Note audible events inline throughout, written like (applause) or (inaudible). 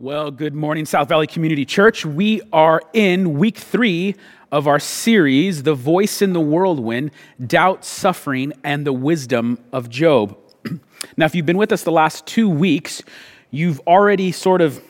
Well, good morning, South Valley Community Church. We are in week three of our series, The Voice in the Whirlwind Doubt, Suffering, and the Wisdom of Job. (clears throat) now, if you've been with us the last two weeks, you've already sort of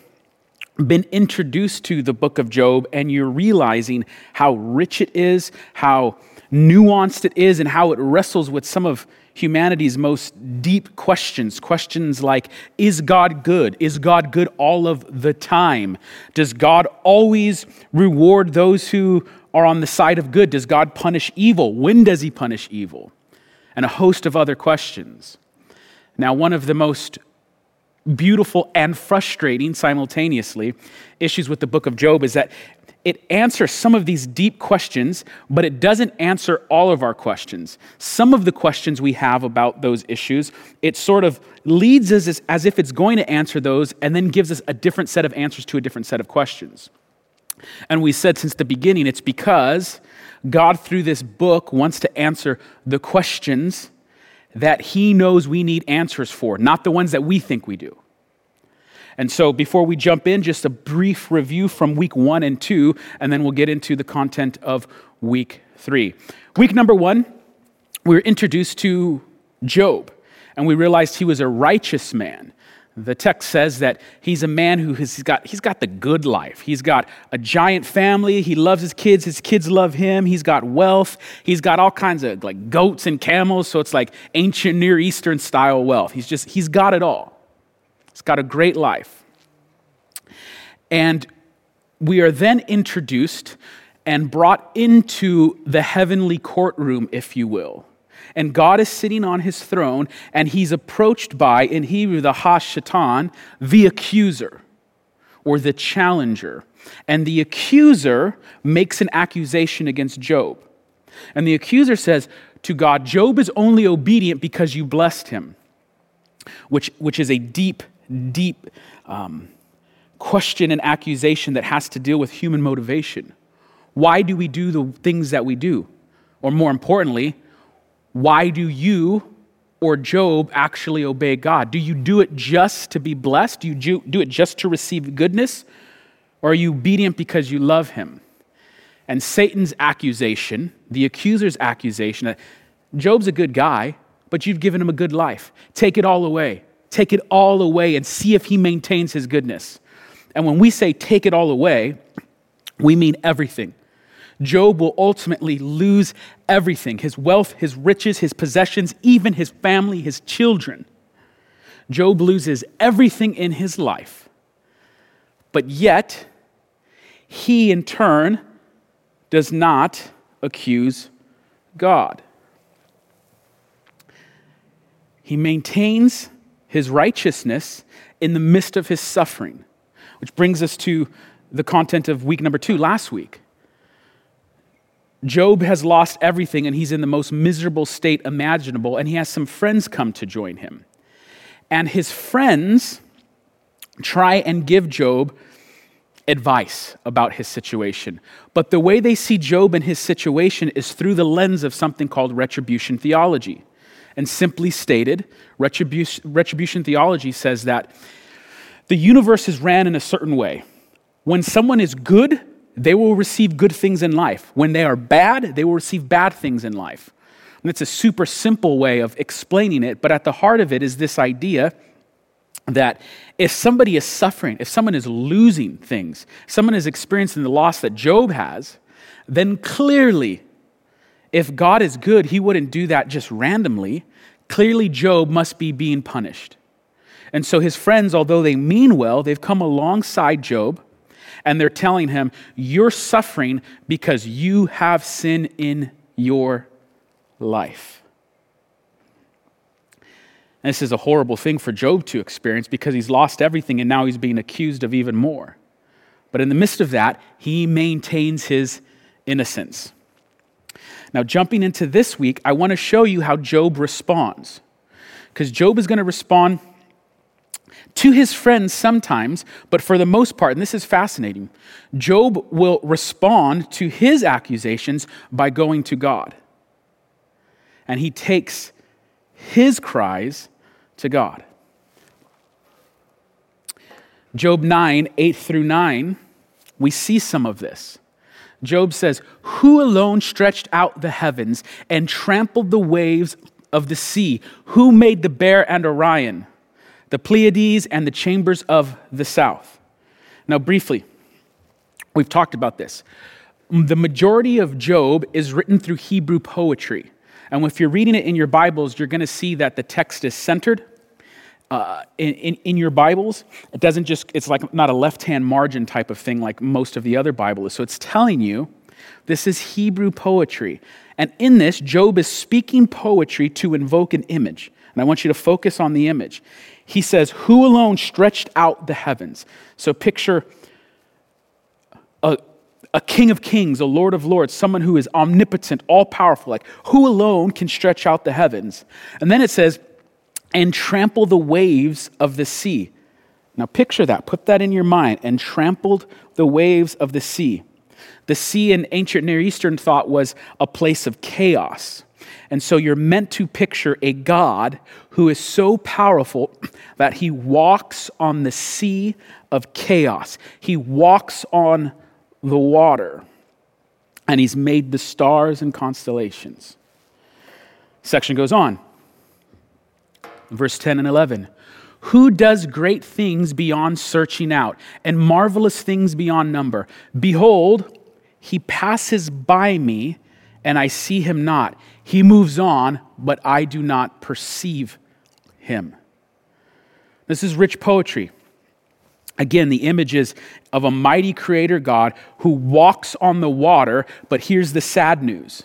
been introduced to the book of Job, and you're realizing how rich it is, how nuanced it is, and how it wrestles with some of humanity's most deep questions. Questions like Is God good? Is God good all of the time? Does God always reward those who are on the side of good? Does God punish evil? When does He punish evil? And a host of other questions. Now, one of the most beautiful and frustrating simultaneously issues with the book of Job is that it answers some of these deep questions, but it doesn't answer all of our questions. Some of the questions we have about those issues, it sort of leads us as, as, if it's going to answer those and then gives us a different set of answers to a different set of questions. And we said since the beginning, it's because God, through this book, wants to answer the questions that He knows we need answers for, not the ones that we think we do. And so, before we jump in, just a brief review from week one and two, and then we'll get into the content of week three. Week number one, we were introduced to Job, and we realized he was a righteous man. The text says that he's a man who has got, he's got the good life. He's got a giant family. He loves his kids. His kids love him. He's got wealth. He's got all kinds of like goats and camels. So it's like ancient Near Eastern style wealth. He's just, he's got it all. He's got a great life. And we are then introduced and brought into the heavenly courtroom, if you will. And God is sitting on his throne, and he's approached by, in Hebrew, the Hashatan, the accuser or the challenger. And the accuser makes an accusation against Job. And the accuser says to God, Job is only obedient because you blessed him, which, which is a deep deep um, question and accusation that has to deal with human motivation. Why do we do the things that we do? Or more importantly, why do you or Job actually obey God? Do you do it just to be blessed? Do you do it just to receive goodness? Or are you obedient because you love him? And Satan's accusation, the accuser's accusation that Job's a good guy, but you've given him a good life. Take it all away. Take it all away and see if he maintains his goodness. And when we say take it all away, we mean everything. Job will ultimately lose everything his wealth, his riches, his possessions, even his family, his children. Job loses everything in his life. But yet, he in turn does not accuse God. He maintains his righteousness in the midst of his suffering. Which brings us to the content of week number two last week. Job has lost everything and he's in the most miserable state imaginable, and he has some friends come to join him. And his friends try and give Job advice about his situation. But the way they see Job and his situation is through the lens of something called retribution theology. And simply stated, retribution, retribution theology says that the universe is ran in a certain way. When someone is good, they will receive good things in life. When they are bad, they will receive bad things in life. And it's a super simple way of explaining it, but at the heart of it is this idea that if somebody is suffering, if someone is losing things, someone is experiencing the loss that Job has, then clearly if God is good, he wouldn't do that just randomly. Clearly, Job must be being punished. And so his friends, although they mean well, they've come alongside Job and they're telling him, You're suffering because you have sin in your life. And this is a horrible thing for Job to experience because he's lost everything and now he's being accused of even more. But in the midst of that, he maintains his innocence. Now, jumping into this week, I want to show you how Job responds. Because Job is going to respond to his friends sometimes, but for the most part, and this is fascinating, Job will respond to his accusations by going to God. And he takes his cries to God. Job 9, 8 through 9, we see some of this. Job says, Who alone stretched out the heavens and trampled the waves of the sea? Who made the bear and Orion, the Pleiades and the chambers of the south? Now, briefly, we've talked about this. The majority of Job is written through Hebrew poetry. And if you're reading it in your Bibles, you're going to see that the text is centered uh, in, in, in, your Bibles, it doesn't just, it's like not a left hand margin type of thing like most of the other Bible is. So it's telling you this is Hebrew poetry. And in this, Job is speaking poetry to invoke an image. And I want you to focus on the image. He says, Who alone stretched out the heavens? So picture a, a king of kings, a lord of lords, someone who is omnipotent, all powerful. Like, who alone can stretch out the heavens? And then it says, and trample the waves of the sea. Now, picture that. Put that in your mind. And trampled the waves of the sea. The sea in ancient Near Eastern thought was a place of chaos. And so you're meant to picture a God who is so powerful (clears throat) that he walks on the sea of chaos. He walks on the water. And he's made the stars and constellations. Section goes on. Verse 10 and 11. Who does great things beyond searching out and marvelous things beyond number? Behold, he passes by me and I see him not. He moves on, but I do not perceive him. This is rich poetry. Again, the images of a mighty creator God who walks on the water, but here's the sad news.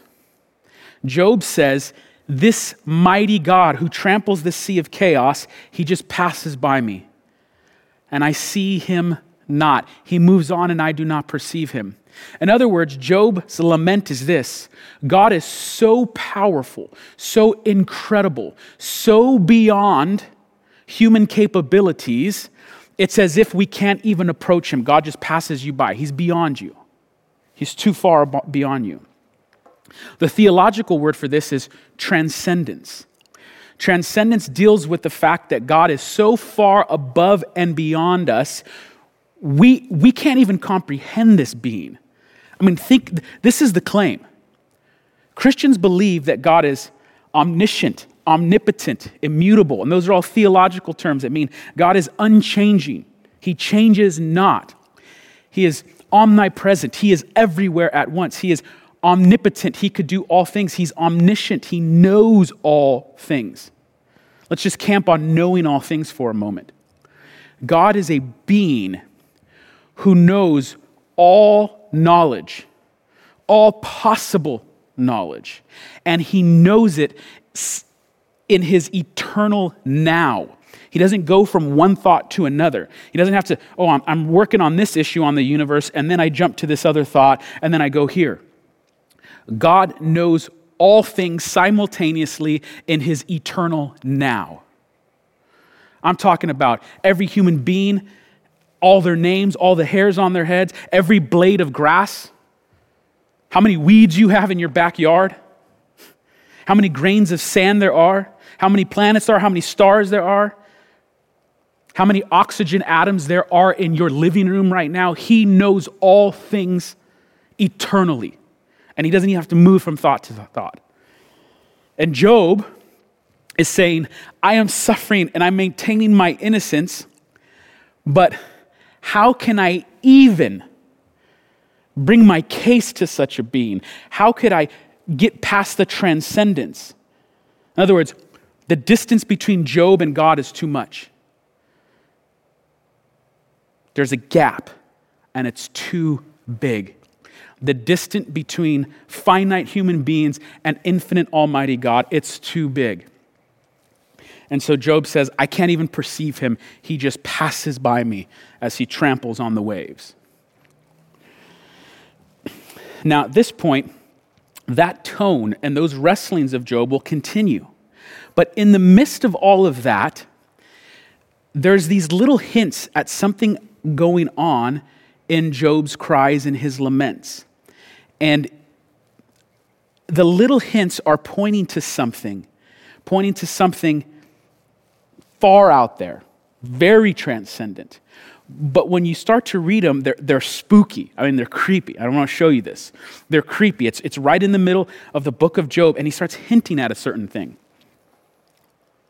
Job says this mighty God who tramples the sea of chaos, he just passes by me. And I see him not. He moves on and I do not perceive him. In other words, Job's lament is this God is so powerful, so incredible, so beyond human capabilities, it's as if we can't even approach him. God just passes you by. He's beyond you, He's too far beyond you. The theological word for this is transcendence. Transcendence deals with the fact that God is so far above and beyond us, we, we can't even comprehend this being. I mean, think this is the claim. Christians believe that God is omniscient, omnipotent, immutable, and those are all theological terms that mean God is unchanging. He changes not. He is omnipresent. He is everywhere at once. He is omnipotent. He could do all things. He's omniscient. He knows all things. Let's just camp on knowing all things for a moment. God is a being who knows all knowledge, all possible knowledge, and he knows it in his eternal now. He doesn't go from one thought to another. He doesn't have to, oh, I'm, I'm working on this issue on the universe, and then I jump to this other thought, and then I go here. God knows all things simultaneously in his eternal now. I'm talking about every human being, all their names, all the hairs on their heads, every blade of grass, how many weeds you have in your backyard, how many grains of sand there are, how many planets there are, how many stars there are, how many oxygen atoms there are in your living room right now. He knows all things eternally and he doesn't even have to move from thought to thought. And Job is saying, I am suffering and I'm maintaining my innocence, but how can I even bring my case to such a being? How could I get past the transcendence? In other words, the distance between Job and God is too much. There's a gap, and it's too big the distance between finite human beings and infinite Almighty God, it's too big. And so Job says, I can't even perceive him. He just passes by me as he tramples on the waves. Now, at this point, that tone and those wrestlings of Job will continue. But in the midst of all of that, there's these little hints at something going on in Job's cries and his laments. And the little hints are pointing to something, pointing to something far out there, very transcendent. but when you start to read them, they're, they're spooky. I mean, they're creepy. I don't want to show you this. They're creepy. It's, it's right in the middle of the book of Job, and he starts hinting at a certain thing.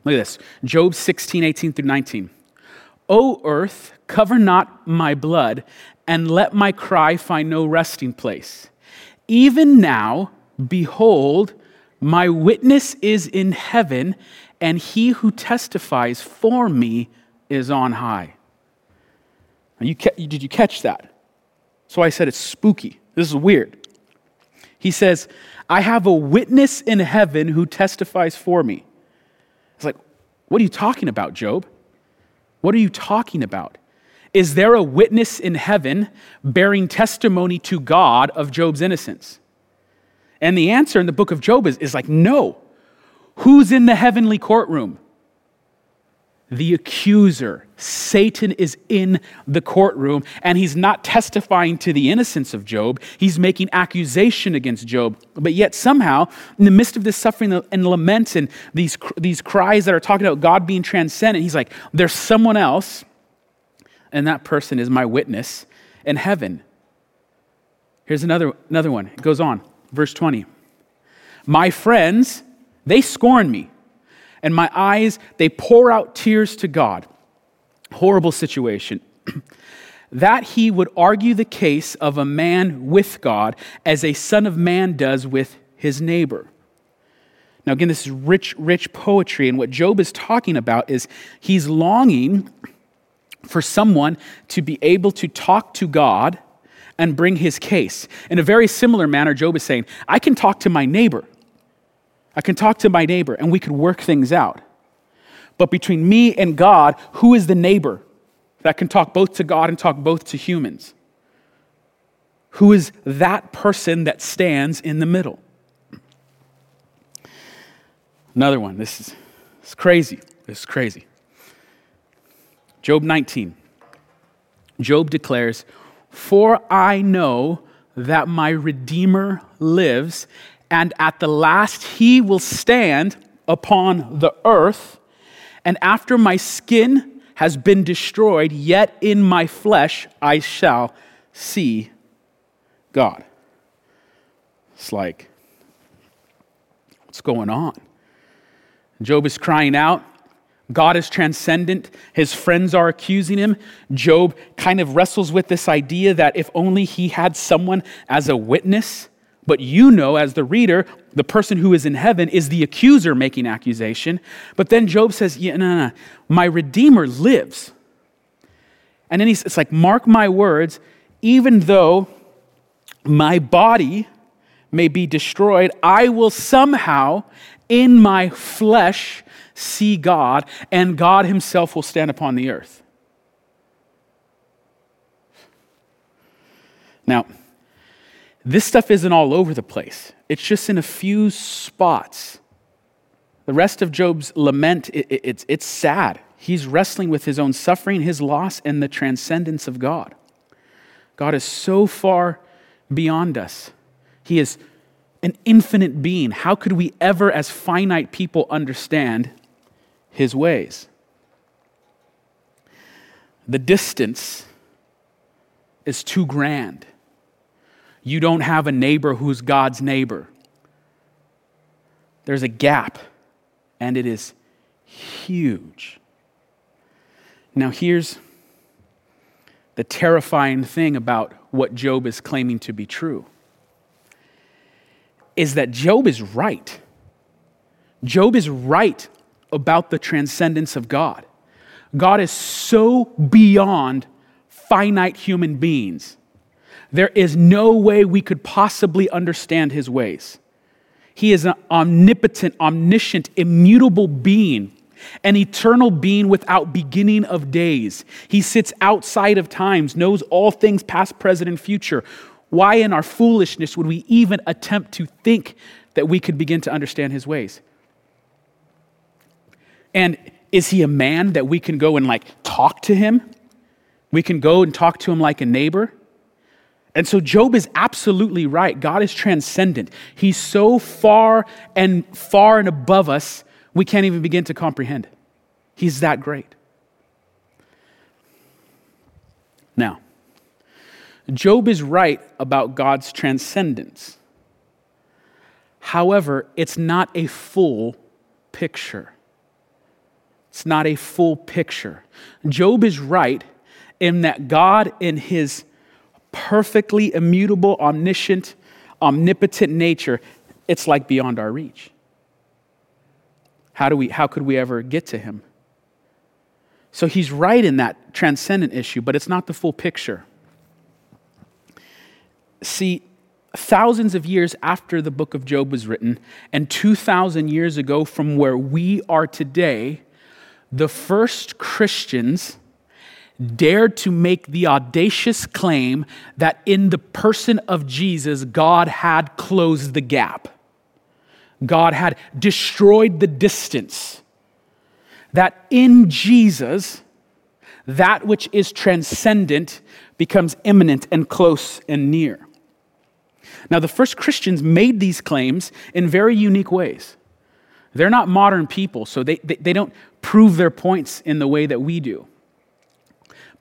Look at this Job 16, 18 through 19. O earth, cover not my blood, and let my cry find no resting place. Even now, behold, my witness is in heaven, and he who testifies for me is on high. You did you catch that? So I said it's spooky. This is weird. He says, I have a witness in heaven who testifies for me. It's like, what are you talking about, Job? What are you talking about? Is there a witness in heaven bearing testimony to God of Job's innocence? And the answer in the book of Job is, is like, no. Who's in the heavenly courtroom? the accuser. Satan is in the courtroom and he's not testifying to the innocence of Job. He's making accusation against Job. But yet, somehow, in the midst of this suffering and lament and these, these cries that are talking about God being transcendent, he's like, there's someone else, and that person is my witness in heaven. Here's another, another one. It goes on, verse 20. My friends, they scorn me and my eyes, they pour out tears to God. Horrible situation. (clears throat) that he would argue the case of a man with God as a son of man does with his neighbor. Now, again, this is rich, rich poetry, and what Job is talking about is he's longing for someone to be able to talk to God and bring his case. In a very similar manner, Job is saying, I can talk to my neighbor. I can talk to my neighbor and we could work things out. But between me and God, who is the neighbor that can talk both to God and talk both to humans? Who is that person that stands in the middle? Another one. This is, this is crazy. This is crazy. Job 19. Job declares, For I know that my Redeemer lives, and at the last he will stand upon the earth. And after my skin has been destroyed, yet in my flesh I shall see God. It's like, what's going on? Job is crying out. God is transcendent. His friends are accusing him. Job kind of wrestles with this idea that if only he had someone as a witness, but you know, as the reader, the person who is in heaven is the accuser making accusation. But then Job says, Yeah, no, no, my Redeemer lives. And then he's, it's like, Mark my words, even though my body may be destroyed, I will somehow in my flesh see God, and God himself will stand upon the earth. Now, this stuff isn't all over the place, it's just in a few spots. The rest of Job's lament, it, it, it's, it's sad. He's wrestling with his own suffering, his loss, and the transcendence of God. God is so far beyond us. He is an infinite being. How could we ever, as finite people, understand his ways? The distance is too grand you don't have a neighbor who's God's neighbor. There's a gap, and it is huge. Now, here's the terrifying thing about what Job is claiming to be true is that Job is right. Job is right about the transcendence of God. God is so beyond finite human beings there is no way we could possibly understand his ways. He is an omnipotent, omniscient, immutable being, an eternal being without beginning of days. He sits outside of times, knows all things past, present, and future. Why, in our foolishness, would we even attempt to think that we could begin to understand his ways? And is he a man that we can go and like talk to him? We can go and talk to him like a neighbor? And so Job is absolutely right. God is transcendent. He's so far and far and above us, we can't even begin to comprehend. He's that great. Now, Job is right about God's transcendence. However, it's not a full picture. It's not a full picture. Job is right in that God, in his perfectly immutable, omniscient, omnipotent nature, it's like beyond our reach. How, do we, how could we ever get to him? So he's right in that transcendent issue, but it's not the full picture. See, thousands of years after the book of Job was written, and 2,000 years ago from where we are today, the first Christians dared to make the audacious claim that in the person of Jesus, God had closed the gap. God had destroyed the distance. That in Jesus, that which is transcendent becomes immanent and close and near. Now, the first Christians made these claims in very unique ways. They're not modern people, so they, they, they, don't prove their points in the way that we do.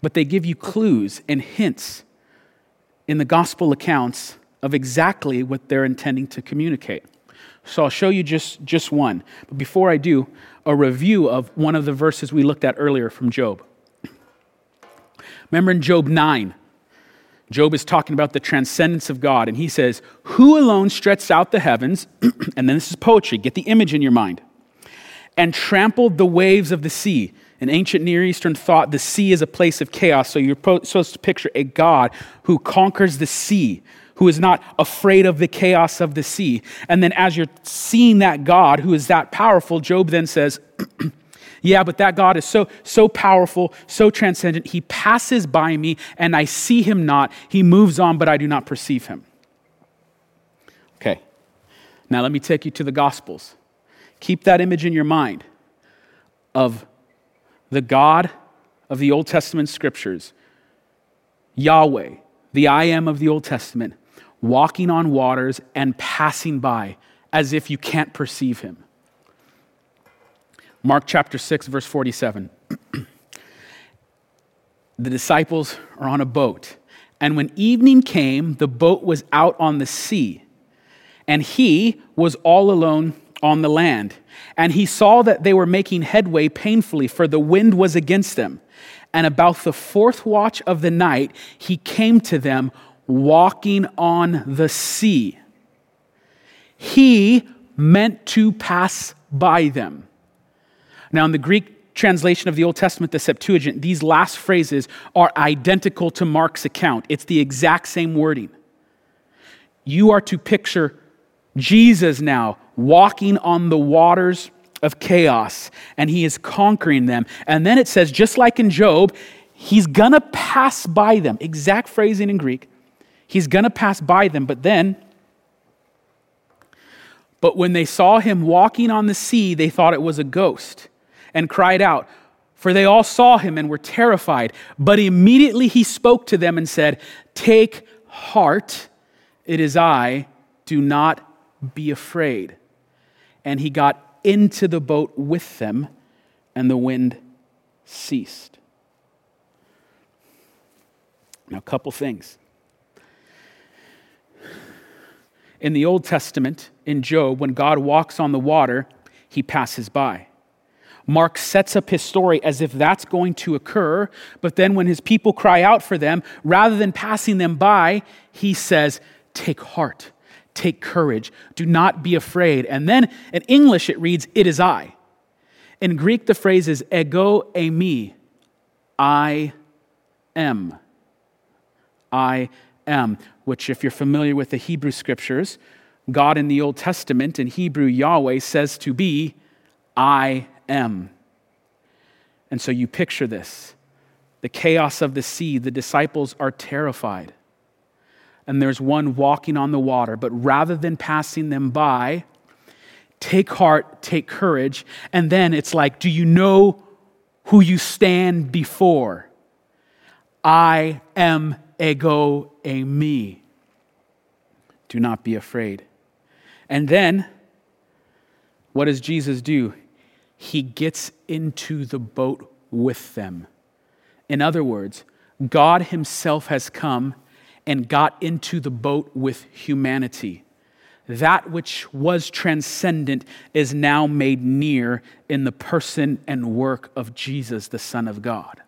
But they give you clues and hints in the gospel accounts of exactly what they're intending to communicate. So I'll show you just, just one. But before I do, a review of one of the verses we looked at earlier from Job. Remember in Job 9, Job is talking about the transcendence of God, and he says, Who alone stretched out the heavens? (clears throat) and then this is poetry, get the image in your mind. And trampled the waves of the sea. In ancient Near Eastern thought, the sea is a place of chaos, so you're supposed to picture a God who conquers the sea, who is not afraid of the chaos of the sea. And then as you're seeing that God who is that powerful, Job then says, (clears throat) Yeah, but that God is so, so powerful, so transcendent. He passes by me and I see him not. He moves on, but I do not perceive him. Okay, now let me take you to the Gospels. Keep that image in your mind of the God of the Old Testament scriptures, Yahweh, the I am of the Old Testament, walking on waters and passing by as if you can't perceive him. Mark chapter 6, verse 47. (clears throat) the disciples are on a boat, and when evening came, the boat was out on the sea, and he was all alone on the land. And he saw that they were making headway painfully, for the wind was against them. And about the fourth watch of the night, he came to them walking on the sea. He meant to pass by them. Now, in the Greek translation of the Old Testament, the Septuagint, these last phrases are identical to Mark's account. It's the exact same wording. You are to picture Jesus now walking on the waters of chaos, and he is conquering them. And then it says, just like in Job, he's gonna pass by them. Exact phrasing in Greek. He's gonna pass by them, but then but when they saw him walking on the sea, they thought it was a ghost and cried out, for they all saw him and were terrified. But immediately he spoke to them and said, Take heart, it is I, do not be afraid. And he got into the boat with them, and the wind ceased. Now, a couple things. In the Old Testament, in Job, when God walks on the water, he passes by. Mark sets up his story as if that's going to occur, but then when his people cry out for them, rather than passing them by, he says, Take heart, take courage, do not be afraid. And then in English it reads, It is I. In Greek, the phrase is ego eimi, I am. I am, which, if you're familiar with the Hebrew scriptures, God in the Old Testament, in Hebrew, Yahweh says to be, I am. And so you picture this the chaos of the sea, the disciples are terrified. And there's one walking on the water, but rather than passing them by, take heart, take courage. And then it's like, do you know who you stand before? I am ego eimi. Do not be afraid. And then, what does Jesus do? He gets into the boat with them. In other words, God Himself has come and got into the boat with humanity. That which was transcendent is now made near in the person and work of Jesus, the Son of God.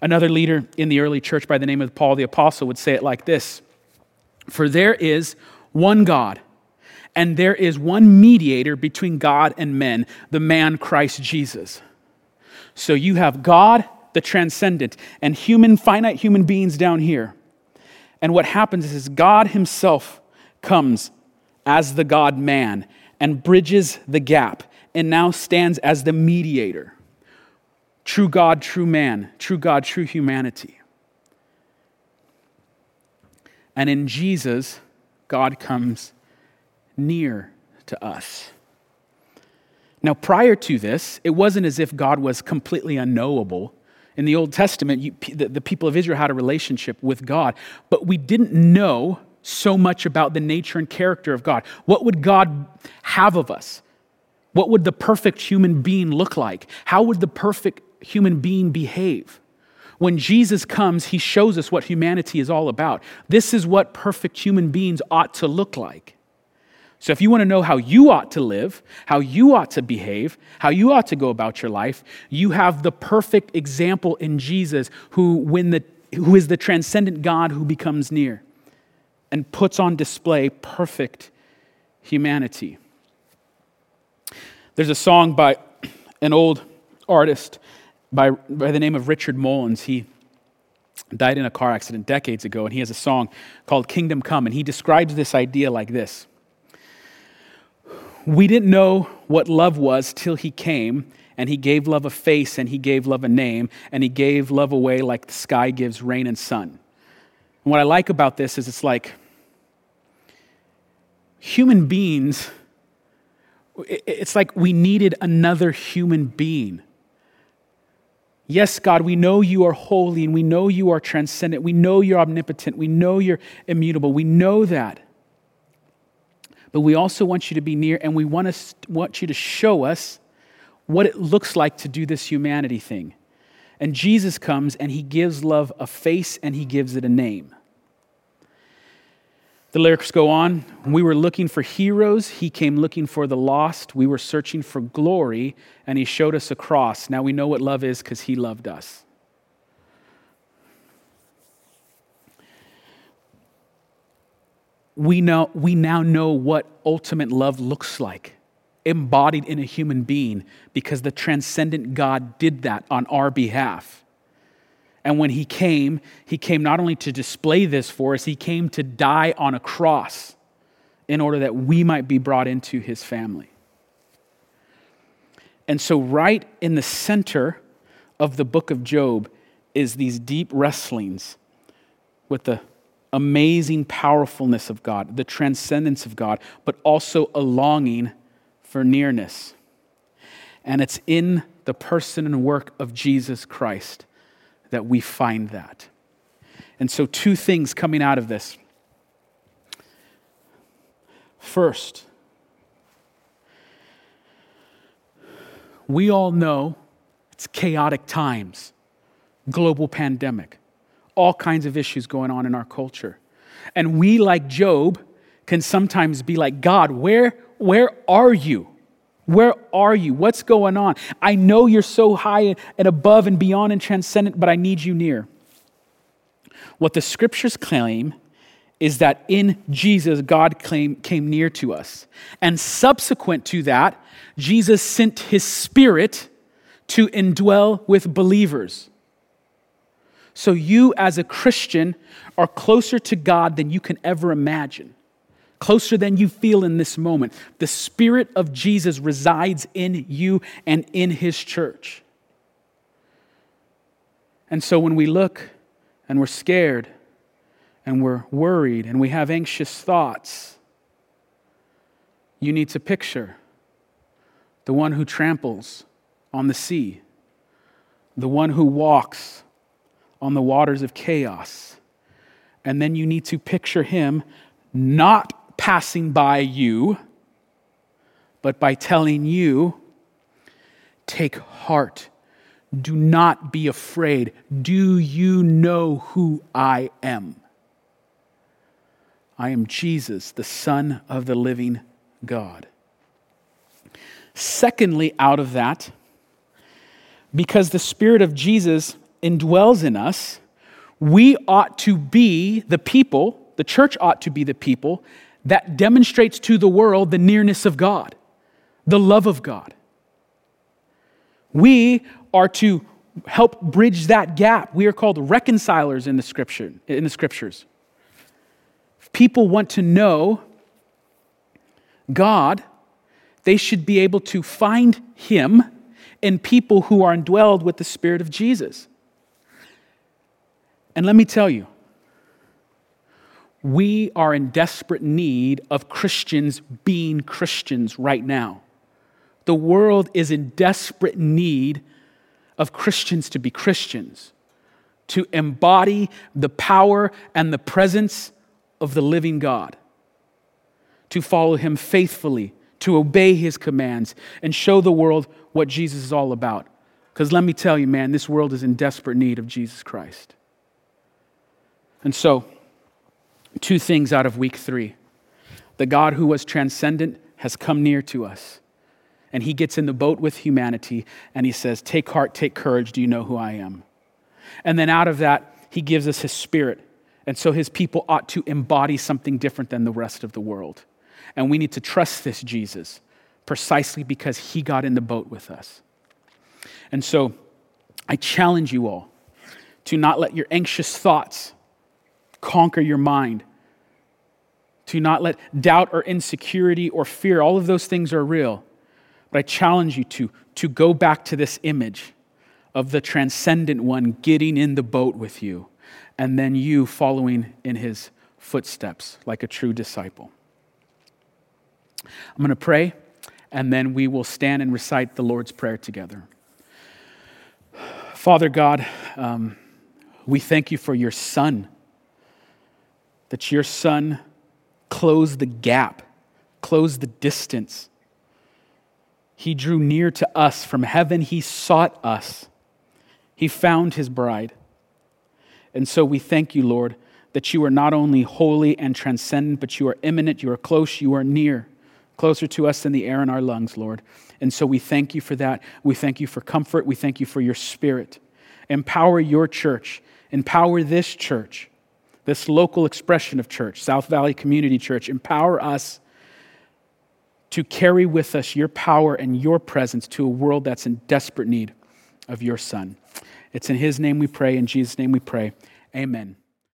Another leader in the early church by the name of Paul the Apostle would say it like this For there is one God, and there is one mediator between God and men, the man Christ Jesus. So you have God, the transcendent, and human, finite human beings down here. And what happens is God Himself comes as the God man and bridges the gap and now stands as the mediator. True God, true man, true God, true humanity. And in Jesus, God comes near to us. Now, prior to this, it wasn't as if God was completely unknowable. In the Old Testament, you, the, the people of Israel had a relationship with God, but we didn't know so much about the nature and character of God. What would God have of us? What would the perfect human being look like? How would the perfect human being behave? When Jesus comes, he shows us what humanity is all about. This is what perfect human beings ought to look like. So, if you want to know how you ought to live, how you ought to behave, how you ought to go about your life, you have the perfect example in Jesus who, when the, who is the transcendent God who becomes near and puts on display perfect humanity. There's a song by an old artist by, by the name of Richard Mullins. He died in a car accident decades ago, and he has a song called Kingdom Come, and he describes this idea like this We didn't know what love was till he came, and he gave love a face, and he gave love a name, and he gave love away like the sky gives rain and sun. And what I like about this is it's like human beings, it's like we needed another human being Yes, God, we know you are holy and we know you are transcendent. We know you're omnipotent. We know you're immutable. We know that. But we also want you to be near and we want, us, want you to show us what it looks like to do this humanity thing. And Jesus comes and he gives love a face and he gives it a name. The lyrics go on. We were looking for heroes. He came looking for the lost. We were searching for glory, and He showed us a cross. Now we know what love is because He loved us. We, know, we now know what ultimate love looks like, embodied in a human being, because the transcendent God did that on our behalf. And when he came, he came not only to display this for us, he came to die on a cross in order that we might be brought into his family. And so, right in the center of the book of Job is these deep wrestlings with the amazing powerfulness of God, the transcendence of God, but also a longing for nearness. And it's in the person and work of Jesus Christ that we find that. And so, two things coming out of this. First, we all know it's chaotic times, global pandemic, all kinds of issues going on in our culture. And we, like Job, can sometimes be like, God, where, where are you? Where are you? What's going on? I know you're so high and above and beyond and transcendent, but I need you near. What the scriptures claim is that in Jesus, God came, came near to us. And subsequent to that, Jesus sent his spirit to indwell with believers. So you, as a Christian, are closer to God than you can ever imagine closer than you feel in this moment. The Spirit of Jesus resides in you and in His church. And so when we look and we're scared and we're worried and we have anxious thoughts, you need to picture the one who tramples on the sea, the one who walks on the waters of chaos. And then you need to picture him not passing by you, but by telling you, take heart. Do not be afraid. Do you know who I am? I am Jesus, the Son of the living God. Secondly, out of that, because the Spirit of Jesus indwells in us, we ought to be the people, the church ought to be the people that demonstrates to the world the nearness of God, the love of God. We are to help bridge that gap. We are called reconcilers in the scripture in the scriptures. If people want to know God, they should be able to find him in people who are indwelled with the spirit of Jesus. And let me tell you, we are in desperate need of Christians being Christians right now. The world is in desperate need of Christians to be Christians, to embody the power and the presence of the living God, to follow Him faithfully, to obey His commands, and show the world what Jesus is all about. Because let me tell you, man, this world is in desperate need of Jesus Christ. And so, two things out of week three the God who was transcendent has come near to us and he gets in the boat with humanity and he says, Take heart, take courage. Do you know who I am? And then out of that, he gives us his spirit. And so his people ought to embody something different than the rest of the world. And we need to trust this Jesus precisely because he got in the boat with us. And so I challenge you all to not let your anxious thoughts conquer your mind, to not let doubt or insecurity or fear, all of those things are real but I challenge you to, to go back to this image of the transcendent one getting in the boat with you, and then you following in his footsteps like a true disciple. I'm going to pray, and then we will stand and recite the Lord's Prayer together. Father God, um, we thank you for your Son, that your Son closed the gap, closed the distance he drew near to us. From heaven, He sought us. He found His bride. And so we thank you, Lord, that you are not only holy and transcendent, but you are immanent, you are close, you are near, closer to us than the air in our lungs, Lord. And so we thank you for that. We thank you for comfort. We thank you for your spirit. Empower your church, empower this church, this local expression of church, South Valley Community Church. Empower us to carry with us your power and your presence to a world that's in desperate need of your Son. It's in His name we pray, in Jesus' name we pray. Amen.